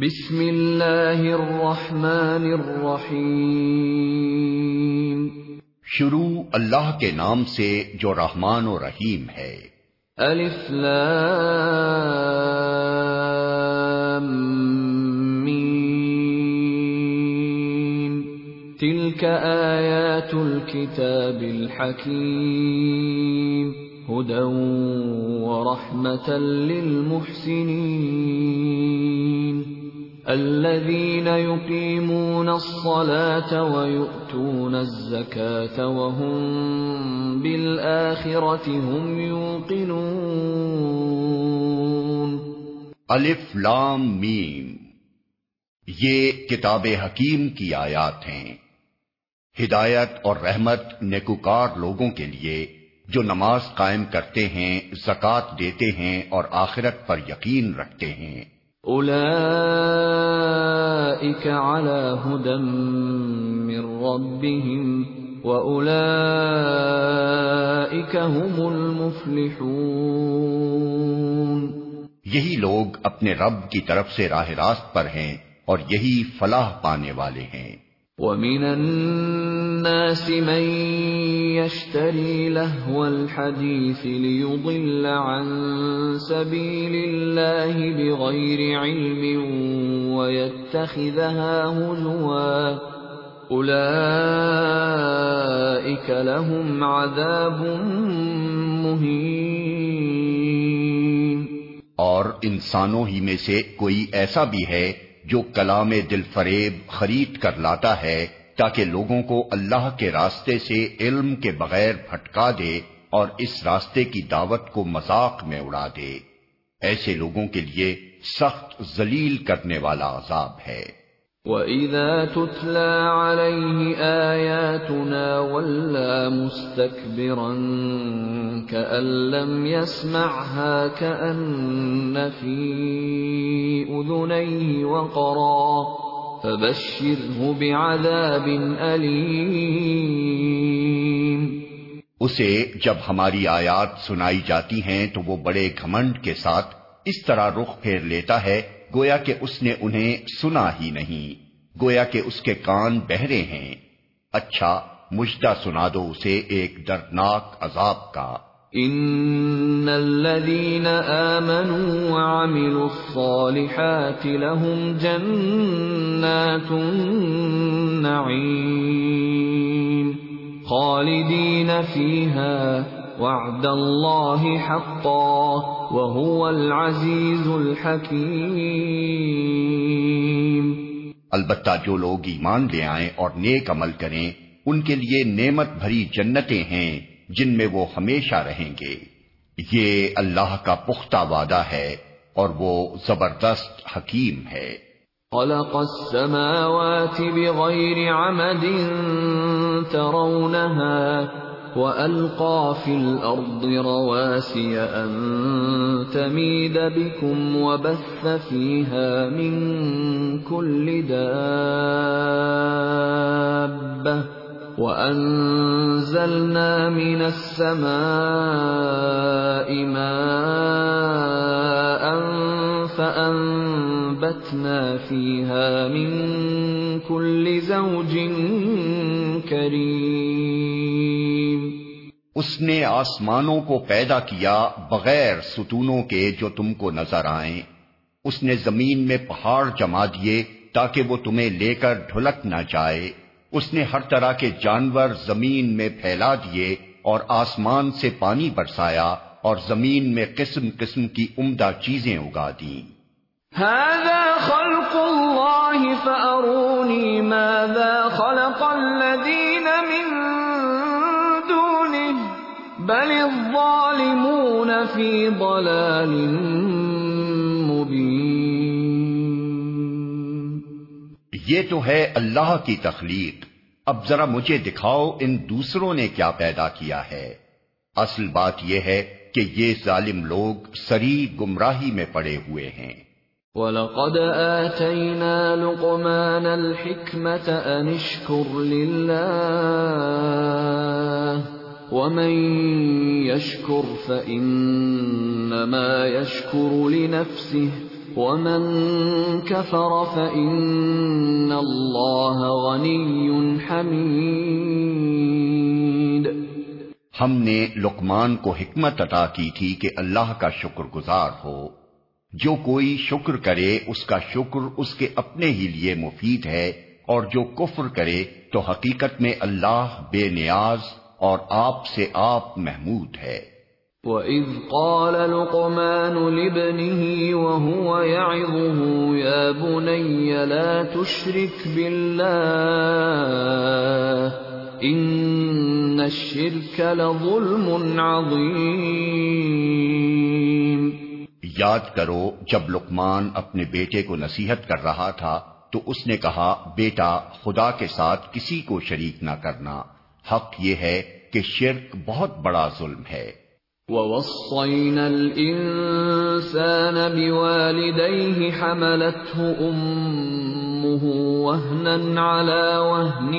بسم اللہ الرحمن الرحیم۔ شروع اللہ کے نام سے جو رحمان و رحیم ہے۔ الف لام میم۔ تلك آیات الكتاب الحکیم۔ هدى ورحمة للمحسنين الذين يقيمون الصلاة ويؤتون الزكاة وهم بالآخرة هم يوقنون. الف لام میم. یہ کتاب حکیم کی آیات ہیں۔ ہدایت اور رحمت نیکوکار لوگوں کے لیے جو نماز قائم کرتے ہیں زکات دیتے ہیں اور آخرت پر یقین رکھتے ہیں۔ علی هدى من ربهم هم المفلحون یہی لوگ اپنے رب کی طرف سے راہ راست پر ہیں اور یہی فلاح پانے والے ہیں۔ ومن الناس من يشتري لهو الحديث ليضل عن سبيل الله بغير علم ويتخذها هزوا. أولئك لهم عذاب مهين. اور انسانوں ہی میں سے کوئی ایسا بھی ہے جو کلام دل فریب خرید کر لاتا ہے تاکہ لوگوں کو اللہ کے راستے سے علم کے بغیر بھٹکا دے اور اس راستے کی دعوت کو مذاق میں اڑا دے۔ ایسے لوگوں کے لیے سخت ذلیل کرنے والا عذاب ہے۔ وَإِذَا تُتْلَى عَلَيْهِ آيَاتُنَا وَلَّا مُسْتَكْبِرًا كَأَن لَّمْ يَسْمَعْهَا كَأَنَّ فِي أُذُنَيْهِ وَقْرًا فَبَشِّرْهُ بِعَذَابٍ اسے جب ہماری آیات سنائی جاتی ہیں تو وہ بڑے گھمنڈ کے ساتھ اس طرح رخ پھیر لیتا ہے، گویا کہ اس نے انہیں سنا ہی نہیں، گویا کہ اس کے کان بہرے ہیں۔ اچھا مجدہ سنا دو اسے ایک دردناک عذاب کا۔ ان الذين امنوا وعملوا الصالحات لهم جنات النعيم خالدين فيها وعد اللہ حقا وهو العزیز الحکیم البتہ جو لوگ ایمان لے آئیں اور نیک عمل کریں، ان کے لیے نعمت بھری جنتیں ہیں۔ جن میں وہ ہمیشہ رہیں گے۔ یہ اللہ کا پختہ وعدہ ہے اور وہ زبردست حکیم ہے۔ خلق السماوات بغیر عمد ترونها وَأَلْقَى فِي الْأَرْضِ رَوَاسِيَ أَن تَمِيدَ بِكُمْ وَبَثَّ فِيهَا مِن كُلِّ دَابَّةٍ وَأَنزَلْنَا مِنَ السَّمَاءِ مَاءً فَأَنبَتْنَا فِيهَا مِن كُلِّ زَوْجٍ كَرِيمٍ اس نے آسمانوں کو پیدا کیا بغیر ستونوں کے جو تم کو نظر آئیں۔ اس نے زمین میں پہاڑ جما دیے تاکہ وہ تمہیں لے کر ڈھلک نہ جائے۔ اس نے ہر طرح کے جانور زمین میں پھیلا دیے اور آسمان سے پانی برسایا اور زمین میں قسم قسم کی عمدہ چیزیں اگا دیں۔ خلق الله فأروني ماذا خلق الذين من بل الظالمون في ضلال یہ تو ہے اللہ کی تخلیق۔ اب ذرا مجھے دکھاؤ ان دوسروں نے کیا پیدا کیا ہے۔ اصل بات یہ ہے کہ یہ ظالم لوگ سری گمراہی میں پڑے ہوئے ہیں۔ وَلَقَدْ آتَيْنَا لُقْمَانَ الْحِكْمَةَ أَنِ اشْكُرْ لِلَّهِ ومن يشكر فإنما يشكر لنفسه ومن كفر فإن الله غني حميد ہم نے لقمان کو حکمت عطا کی تھی کہ اللہ کا شکر گزار ہو۔ جو کوئی شکر کرے، اس کا شکر اس کے اپنے ہی لیے مفید ہے، اور جو کفر کرے، تو حقیقت میں اللہ بے نیاز اور آپ سے آپ محمود ہے۔ وَإِذْ قَالَ لُقْمَانُ لِابْنِهِ وَهُوَ يَعِظُهُ، يَا بُنَيَّ لَا تُشْرِكْ بِاللَّهِ إِنَّ الشِّرْكَ لَظُلْمٌ عَظِيمٌ۔ یاد کرو، جب لقمان اپنے بیٹے کو نصیحت کر رہا تھا، تو اس نے کہا، بیٹا، خدا کے ساتھ کسی کو شریک نہ کرنا۔ حق یہ ہے کہ شرک بہت بڑا ظلم ہے۔ وَوَصَّيْنَا الْإِنسَانَ بِوَالِدَيْهِ حَمَلَتْهُ أُمُّهُ وَهْنًا عَلَى وَهْنٍ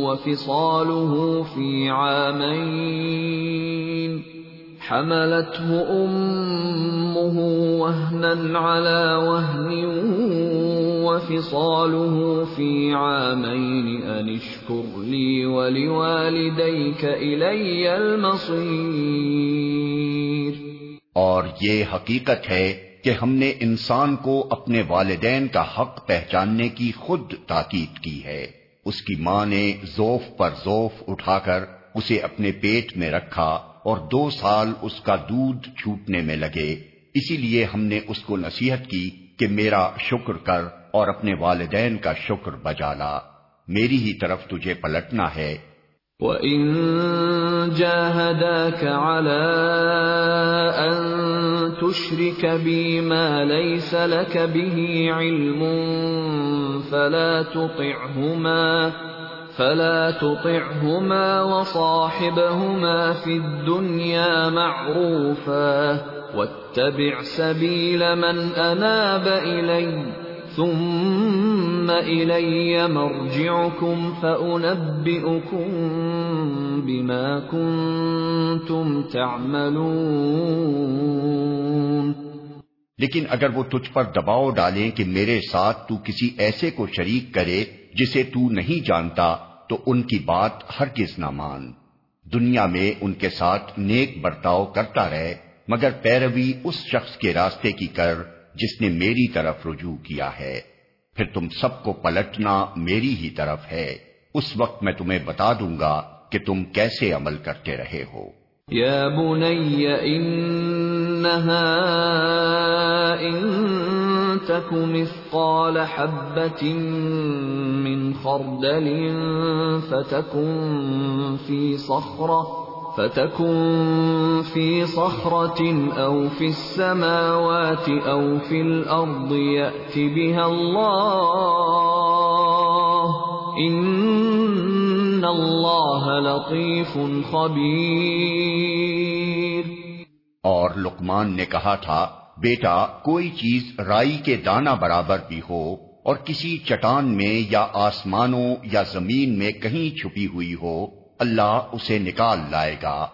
وَفِصَالُهُ فِي عَامَيْنِ حَمَلَتْهُ أُمُّهُ وَهْنًا عَلَى وَهْنٍ وفصاله في عامين أن اشكر لي ولوالديك إلي المصير۔ اور یہ حقیقت ہے کہ ہم نے انسان کو اپنے والدین کا حق پہچاننے کی خود تاکید کی ہے۔ اس کی ماں نے زوف پر زوف اٹھا کر اسے اپنے پیٹ میں رکھا اور دو سال اس کا دودھ چھوٹنے میں لگے۔ اسی لیے ہم نے اس کو نصیحت کی کہ میرا شکر کر اور اپنے والدین کا شکر بجا لا۔ میری ہی طرف تجھے پلٹنا ہے۔ وَإِن جَاهَدَاكَ عَلَىٰ أَن تُشْرِكَ بِي مَا لَيْسَ لَكَ بِهِ عِلْمٌ فَلَا تُطِعْهُمَا۔ فَلَا تُطِعْهُمَا وَصَاحِبْهُمَا فِي الدُّنْيَا مَعْرُوفًا وَاتَّبِعْ سَبِيلَ مَنْ أَنَابَ إِلَيَّ ثم إلي مرجعكم فأنبئكم بما كنتم تعملون لیکن اگر وہ تجھ پر دباؤ ڈالیں کہ میرے ساتھ تو کسی ایسے کو شریک کرے جسے تو نہیں جانتا تو ان کی بات ہر کس نہ مان۔ دنیا میں ان کے ساتھ نیک برتاؤ کرتا رہے، مگر پیروی اس شخص کے راستے کی کر جس نے میری طرف رجوع کیا ہے۔ پھر تم سب کو پلٹنا میری ہی طرف ہے۔ اس وقت میں تمہیں بتا دوں گا کہ تم کیسے عمل کرتے رہے ہو۔ یا بنی، انہا ان تک مثقال حبت خردل فتکن فی صخرہ فتكن في صخرة أو في السماوات أو في الأرض يأت بها الله. إن الله لطيف خبير. اور لقمان نے کہا تھا، بیٹا، کوئی چیز رائی کے دانہ برابر بھی ہو اور کسی چٹان میں یا آسمانوں یا زمین میں کہیں چھپی ہوئی ہو، اللہ اسے نکال لائے گا۔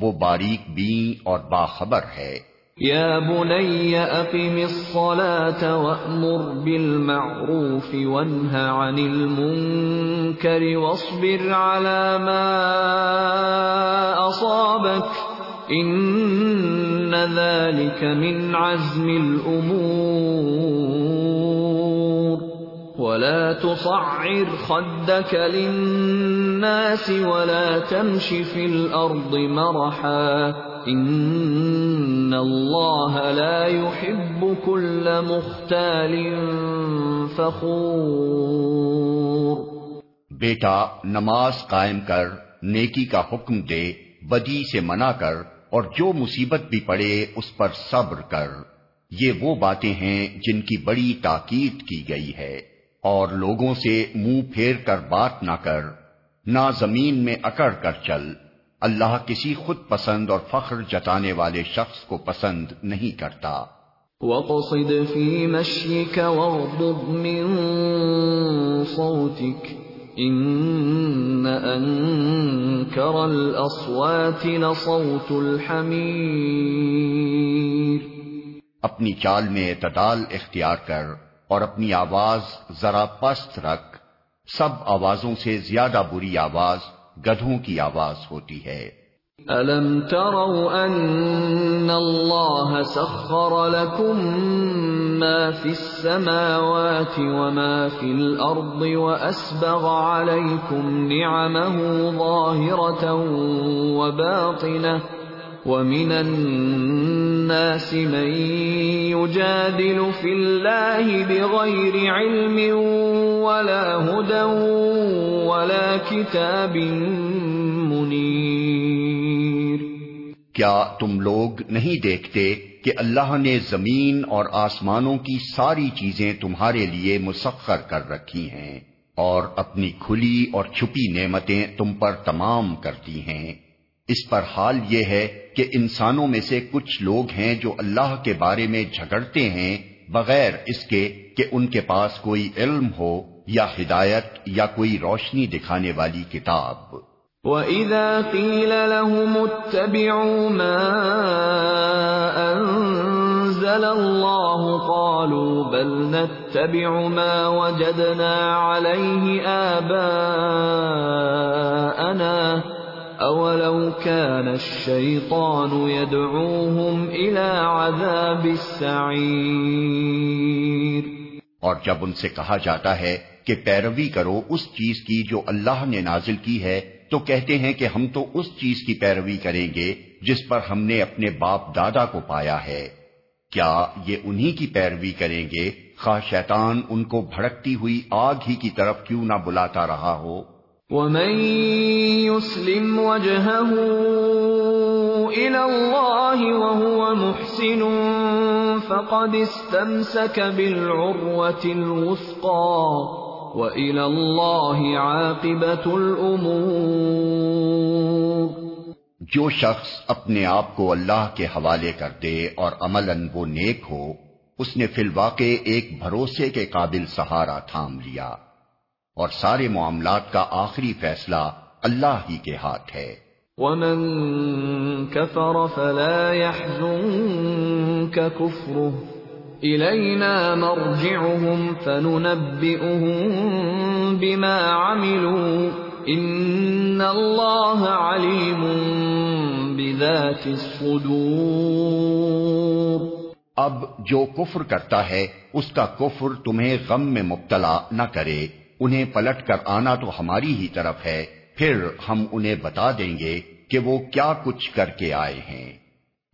وہ باریک بین اور باخبر ہے۔ یا بنی اقیم الصلاة وأمر بالمعروف وانہ عن المنکر واصبر على ما اصابك ان ذلك من عزم الامور۔ ولا تصعر خدك للناس ولا تمش في الأرض مرحا إن الله لا يحب كل مختال فخور بیٹا، نماز قائم کر، نیکی کا حکم دے، بدی سے منع کر، اور جو مصیبت بھی پڑے، اس پر صبر کر۔ یہ وہ باتیں ہیں جن کی بڑی تاکید کی گئی ہے۔ اور لوگوں سے منہ پھیر کر بات نہ کر نہ زمین میں اکڑ کر چل۔ اللہ کسی خود پسند اور فخر جتانے والے شخص کو پسند نہیں کرتا۔ وَقْصِدْ فِي مَشْيِكَ وَغْضُبْ مِن صَوْتِكَ إِنَّ أَنكَرَ الْأَصْوَاتِ لَصَوْتُ الْحَمِيرِ۔ اپنی چال میں اعتدال اختیار کر۔ اور اپنی آواز ذرا پست رکھ۔ سب آوازوں سے زیادہ بری آواز گدھوں کی آواز ہوتی ہے۔ أَلَمْ تَرَوْا أَنَّ اللَّهَ سَخَّرَ لَكُم مَّا فِي السَّمَاوَاتِ وَمَا فِي الْأَرْضِ وَأَسْبَغَ عَلَيْكُمْ نِعَمَهُ ظَاهِرَةً وَبَاطِنَةً وَمِنَ النَّاسِ مَن يُجَادِلُ فِي اللَّهِ بِغَيْرِ عِلْمٍ وَلَا هُدًى وَلَا كِتَابٍ مُنِيرٍ۔ کیا تم لوگ نہیں دیکھتے کہ اللہ نے زمین اور آسمانوں کی ساری چیزیں تمہارے لیے مسخر کر رکھی ہیں اور اپنی کھلی اور چھپی نعمتیں تم پر تمام کرتی ہیں؟ اس پر حال یہ ہے کہ انسانوں میں سے کچھ لوگ ہیں جو اللہ کے بارے میں جھگڑتے ہیں بغیر اس کے کہ ان کے پاس کوئی علم ہو یا ہدایت یا کوئی روشنی دکھانے والی کتاب۔ وَإِذَا قِيلَ لَهُمُ اتَّبِعُوا مَا أَنزَلَ اللَّهُ قَالُوا بَلْ نَتَّبِعُ مَا وَجَدْنَا عَلَيْهِ آبَاءَنَا اولو كان الشیطان يدعوهم الى عذاب السعیر اور جب ان سے کہا جاتا ہے کہ پیروی کرو اس چیز کی جو اللہ نے نازل کی ہے، تو کہتے ہیں کہ ہم تو اس چیز کی پیروی کریں گے جس پر ہم نے اپنے باپ دادا کو پایا ہے۔ کیا یہ انہی کی پیروی کریں گے؟ خواہ شیطان ان کو بھڑکتی ہوئی آگ ہی کی طرف کیوں نہ بلاتا رہا ہو؟ ومن يسلم وجهه إلى الله وهو محسن فقد استمسك بالعروة الوثقى وإلى الله عاقبة الأمور جو شخص اپنے آپ کو اللہ کے حوالے کر دے اور عملاً وہ نیک ہو، اس نے فی الواقع ایک بھروسے کے قابل سہارا تھام لیا۔ اور سارے معاملات کا آخری فیصلہ اللہ ہی کے ہاتھ ہے۔ ومن كفر فلا يحزنك كفره إلينا مرجعهم فننبئهم بما عملوا إن الله عليم بذات الصدور۔ اب جو کفر کرتا ہے اس کا کفر تمہیں غم میں مبتلا نہ کرے۔ انہیں پلٹ کر آنا تو ہماری ہی طرف ہے پھر ہم انہیں بتا دیں گے کہ وہ کیا کچھ کر کے آئے ہیں۔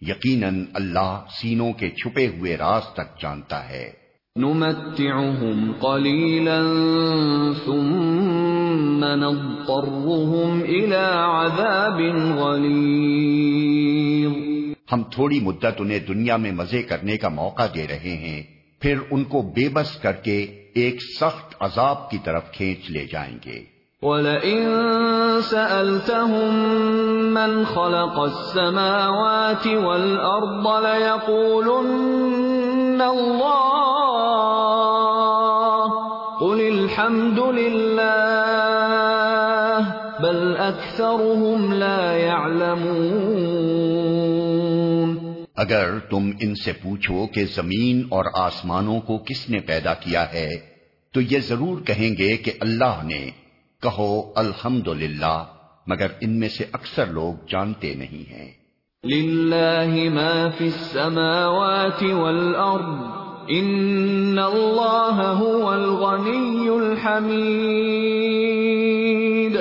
یقیناً اللہ سینوں کے چھپے ہوئے راز تک جانتا ہے۔ نمتعهم قليلا ثم نضطرهم الى عذاب غليظ ہم تھوڑی مدت انہیں دنیا میں مزے کرنے کا موقع دے رہے ہیں۔ پھر ان کو بے بس کر کے ایک سخت عذاب کی طرف کھینچ لے جائیں گے۔ وَلَئِن سَأَلْتَهُم مَّنْ خَلَقَ السَّمَاوَاتِ وَالْأَرْضَ لَيَقُولُنَّ اللَّهُ قُلِ الْحَمْدُ لِلَّهِ بَلْ أَكْثَرُهُمْ لَا يَعْلَمُونَ اگر تم ان سے پوچھو کہ زمین اور آسمانوں کو کس نے پیدا کیا ہے تو یہ ضرور کہیں گے کہ اللہ نے کہو الحمد مگر ان میں سے اکثر لوگ جانتے نہیں ہیں۔ للہ ما فی السماوات والارض ان اللہ هو الغنی الحمید۔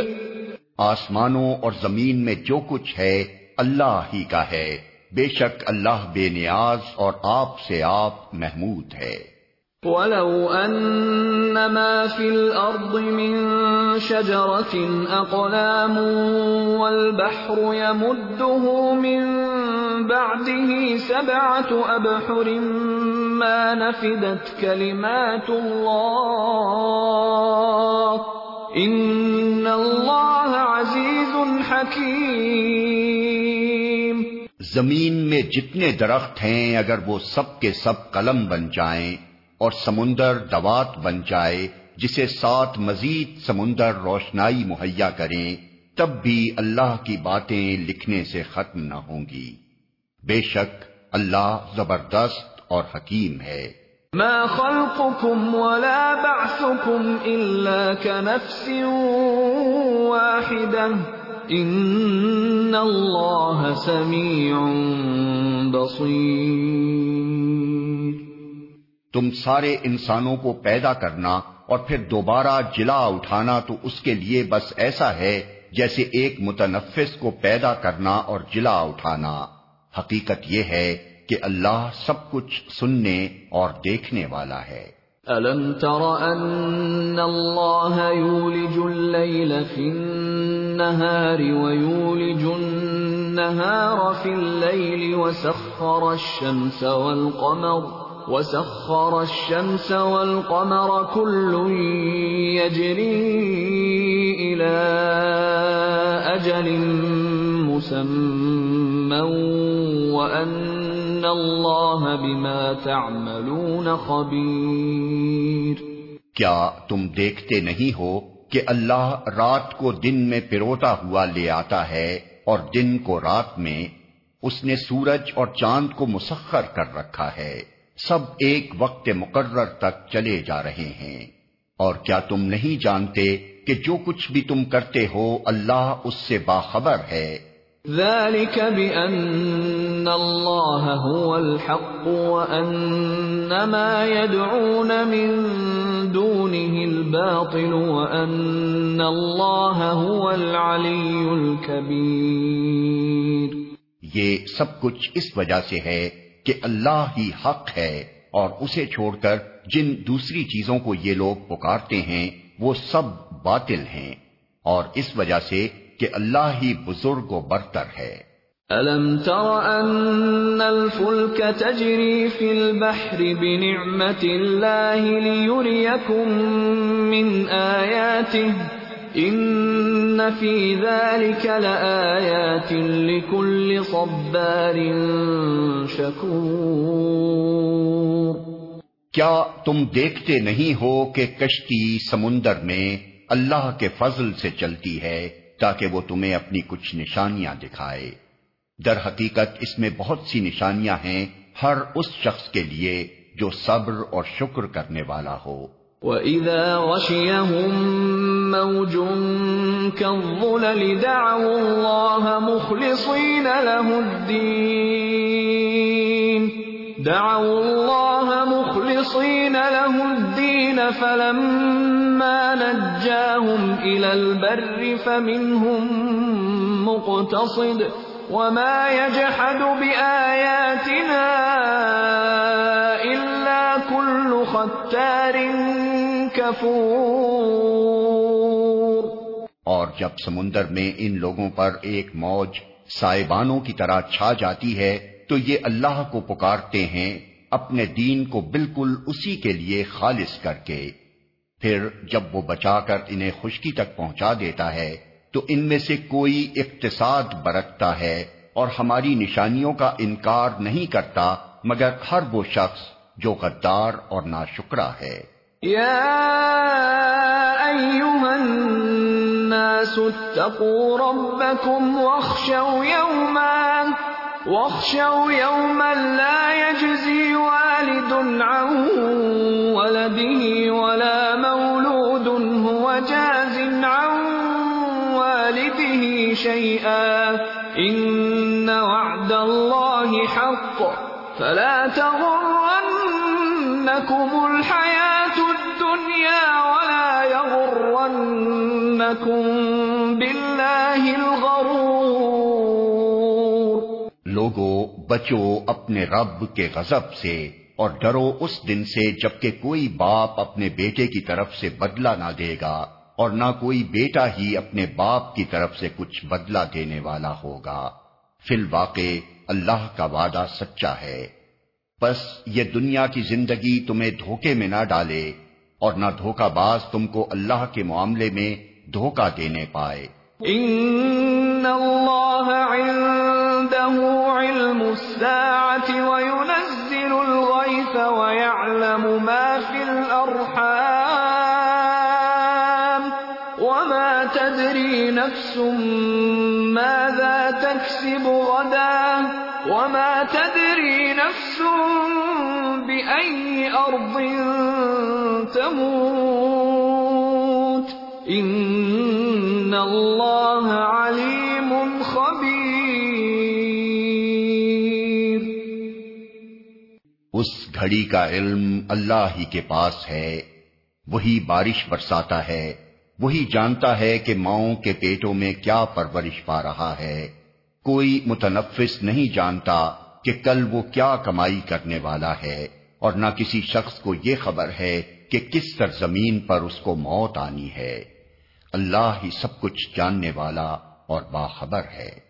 آسمانوں اور زمین میں جو کچھ ہے اللہ ہی کا ہے۔ بے شک اللہ بے نیاز اور آپ سے آپ محمود ہے۔ وَلَوْ أَنَّ مَا فِي الْأَرْضِ مِن شَجَرَةٍ أَقْلَامٌ وَالْبَحْرُ يَمُدُّهُ مِن بَعْدِهِ سَبْعَةُ أَبْحُرٍ مَا نَفِدَتْ كَلِمَاتُ اللَّهِ إِنَّ اللَّهَ عَزِيزٌ حَكِيمٌ زمین میں جتنے درخت ہیں، اگر وہ سب کے سب قلم بن جائیں اور سمندر دوات بن جائے، جسے ساتھ مزید سمندر روشنائی مہیا کریں، تب بھی اللہ کی باتیں لکھنے سے ختم نہ ہوں گی۔ بے شک اللہ زبردست اور حکیم ہے۔ ما خلقكم ولا بعثكم إلا كنفس واحدة إن الله سميع بصير تم سارے انسانوں کو پیدا کرنا اور پھر دوبارہ جلا اٹھانا تو اس کے لیے بس ایسا ہے جیسے ایک متنفس کو پیدا کرنا اور جلا اٹھانا۔ حقیقت یہ ہے کہ اللہ سب کچھ سننے اور دیکھنے والا ہے۔ أَلَمْ تَرَ أَنَّ اللَّهَ يُولِجُ اللَّيْلَ فِي النَّهَارِ وَيُولِجُ النَّهَارَ فِي اللَّيْلِ وَسَخَّرَ الشَّمْسَ وَالْقَمَرَ وسخر الشمس والقمر كل يجري إلى أجل مسمى وأن الله بما تعملون خبير کیا تم دیکھتے نہیں ہو کہ اللہ رات کو دن میں پروتا ہوا لے آتا ہے اور دن کو رات میں اس نے سورج اور چاند کو مسخر کر رکھا ہے۔ سب ایک وقت مقرر تک چلے جا رہے ہیں۔ اور کیا تم نہیں جانتے کہ جو کچھ بھی تم کرتے ہو اللہ اس سے باخبر ہے؟ ذلك بأن الله هو الحق وأن ما يدعون من دونه الباطل وأن الله هو العلي الكبير یہ سب کچھ اس وجہ سے ہے کہ اللہ ہی حق ہے اور اسے چھوڑ کر جن دوسری چیزوں کو یہ لوگ پکارتے ہیں وہ سب باطل ہیں اور اس وجہ سے کہ اللہ ہی بزرگ و برتر ہے۔ أَلَمْ تَرَ أَنَّ الْفُلْكَ تَجْرِي فِي الْبَحْرِ بِنِعْمَةِ اللَّهِ لِيُرِيَكُم مِّنْ آيَاتِهِ ان فی ذلك لآیات لكل صبار شکور کیا تم دیکھتے نہیں ہو کہ کشتی سمندر میں اللہ کے فضل سے چلتی ہے؟ تاکہ وہ تمہیں اپنی کچھ نشانیاں دکھائے۔ در حقیقت اس میں بہت سی نشانیاں ہیں ہر اس شخص کے لیے جو صبر اور شکر کرنے والا ہو۔ وَإِذَا غَشِيَهُم مَّوْجٌ كَالظُّلَلِ دَعَوُا اللَّهَ مُخْلِصِينَ لَهُ الدِّينَ دَعَوُا اللَّهَ مُخْلِصِينَ لَهُ الدِّينَ فَلَمَّا نجاهم نَجَّاهُمْ إِلَى الْبَرِّ فَمِنْهُم مُّقْتَصِدٌ وَمَا يَجْحَدُ بِآيَاتِنَا إِلَّا كُلُّ خَتَّارٍ اور جب سمندر میں ان لوگوں پر ایک موج سائبانوں کی طرح چھا جاتی ہے، تو یہ اللہ کو پکارتے ہیں، اپنے دین کو بالکل اسی کے لیے خالص کر کے۔ پھر جب وہ بچا کر انہیں خشکی تک پہنچا دیتا ہے، تو ان میں سے کوئی اقتصاد برتتا ہے اور ہماری نشانیوں کا انکار نہیں کرتا، مگر ہر وہ شخص جو غدار اور ناشکرا ہے۔ يا أيها الناس، اتقوا ربكم واخشوا يوما واخشوا يوما لا يجزي والد عن ولده ولا شيئا. إن وعد الله حق. فلا تغرنكم الحياه لوگو، بچو اپنے رب کے غضب سے اور ڈرو اس دن سے جبکہ کوئی باپ اپنے بیٹے کی طرف سے بدلہ نہ دے گا۔ اور نہ کوئی بیٹا ہی اپنے باپ کی طرف سے کچھ بدلہ دینے والا ہوگا۔ فی الواقع اللہ کا وعدہ سچا ہے۔ بس یہ دنیا کی زندگی تمہیں دھوکے میں نہ ڈالے اور نہ دھوکہ باز تم کو اللہ کے معاملے میں دھوکہ دینے پائے۔ ان اللہ عنده علم الساعة نفس ماذا تكسب غدا وما تدري نفس أي أرض تموت. إن الله عليم خبير. اس گھڑی کا علم اللہ ہی کے پاس ہے، وہی بارش برساتا ہے۔ وہی جانتا ہے کہ ماؤں کے پیٹوں میں کیا پرورش پا رہا ہے۔ کوئی متنفس نہیں جانتا کہ کل وہ کیا کمائی کرنے والا ہے، اور نہ کسی شخص کو یہ خبر ہے کہ کس سرزمین پر اس کو موت آنی ہے۔ اللہ ہی سب کچھ جاننے والا اور باخبر ہے۔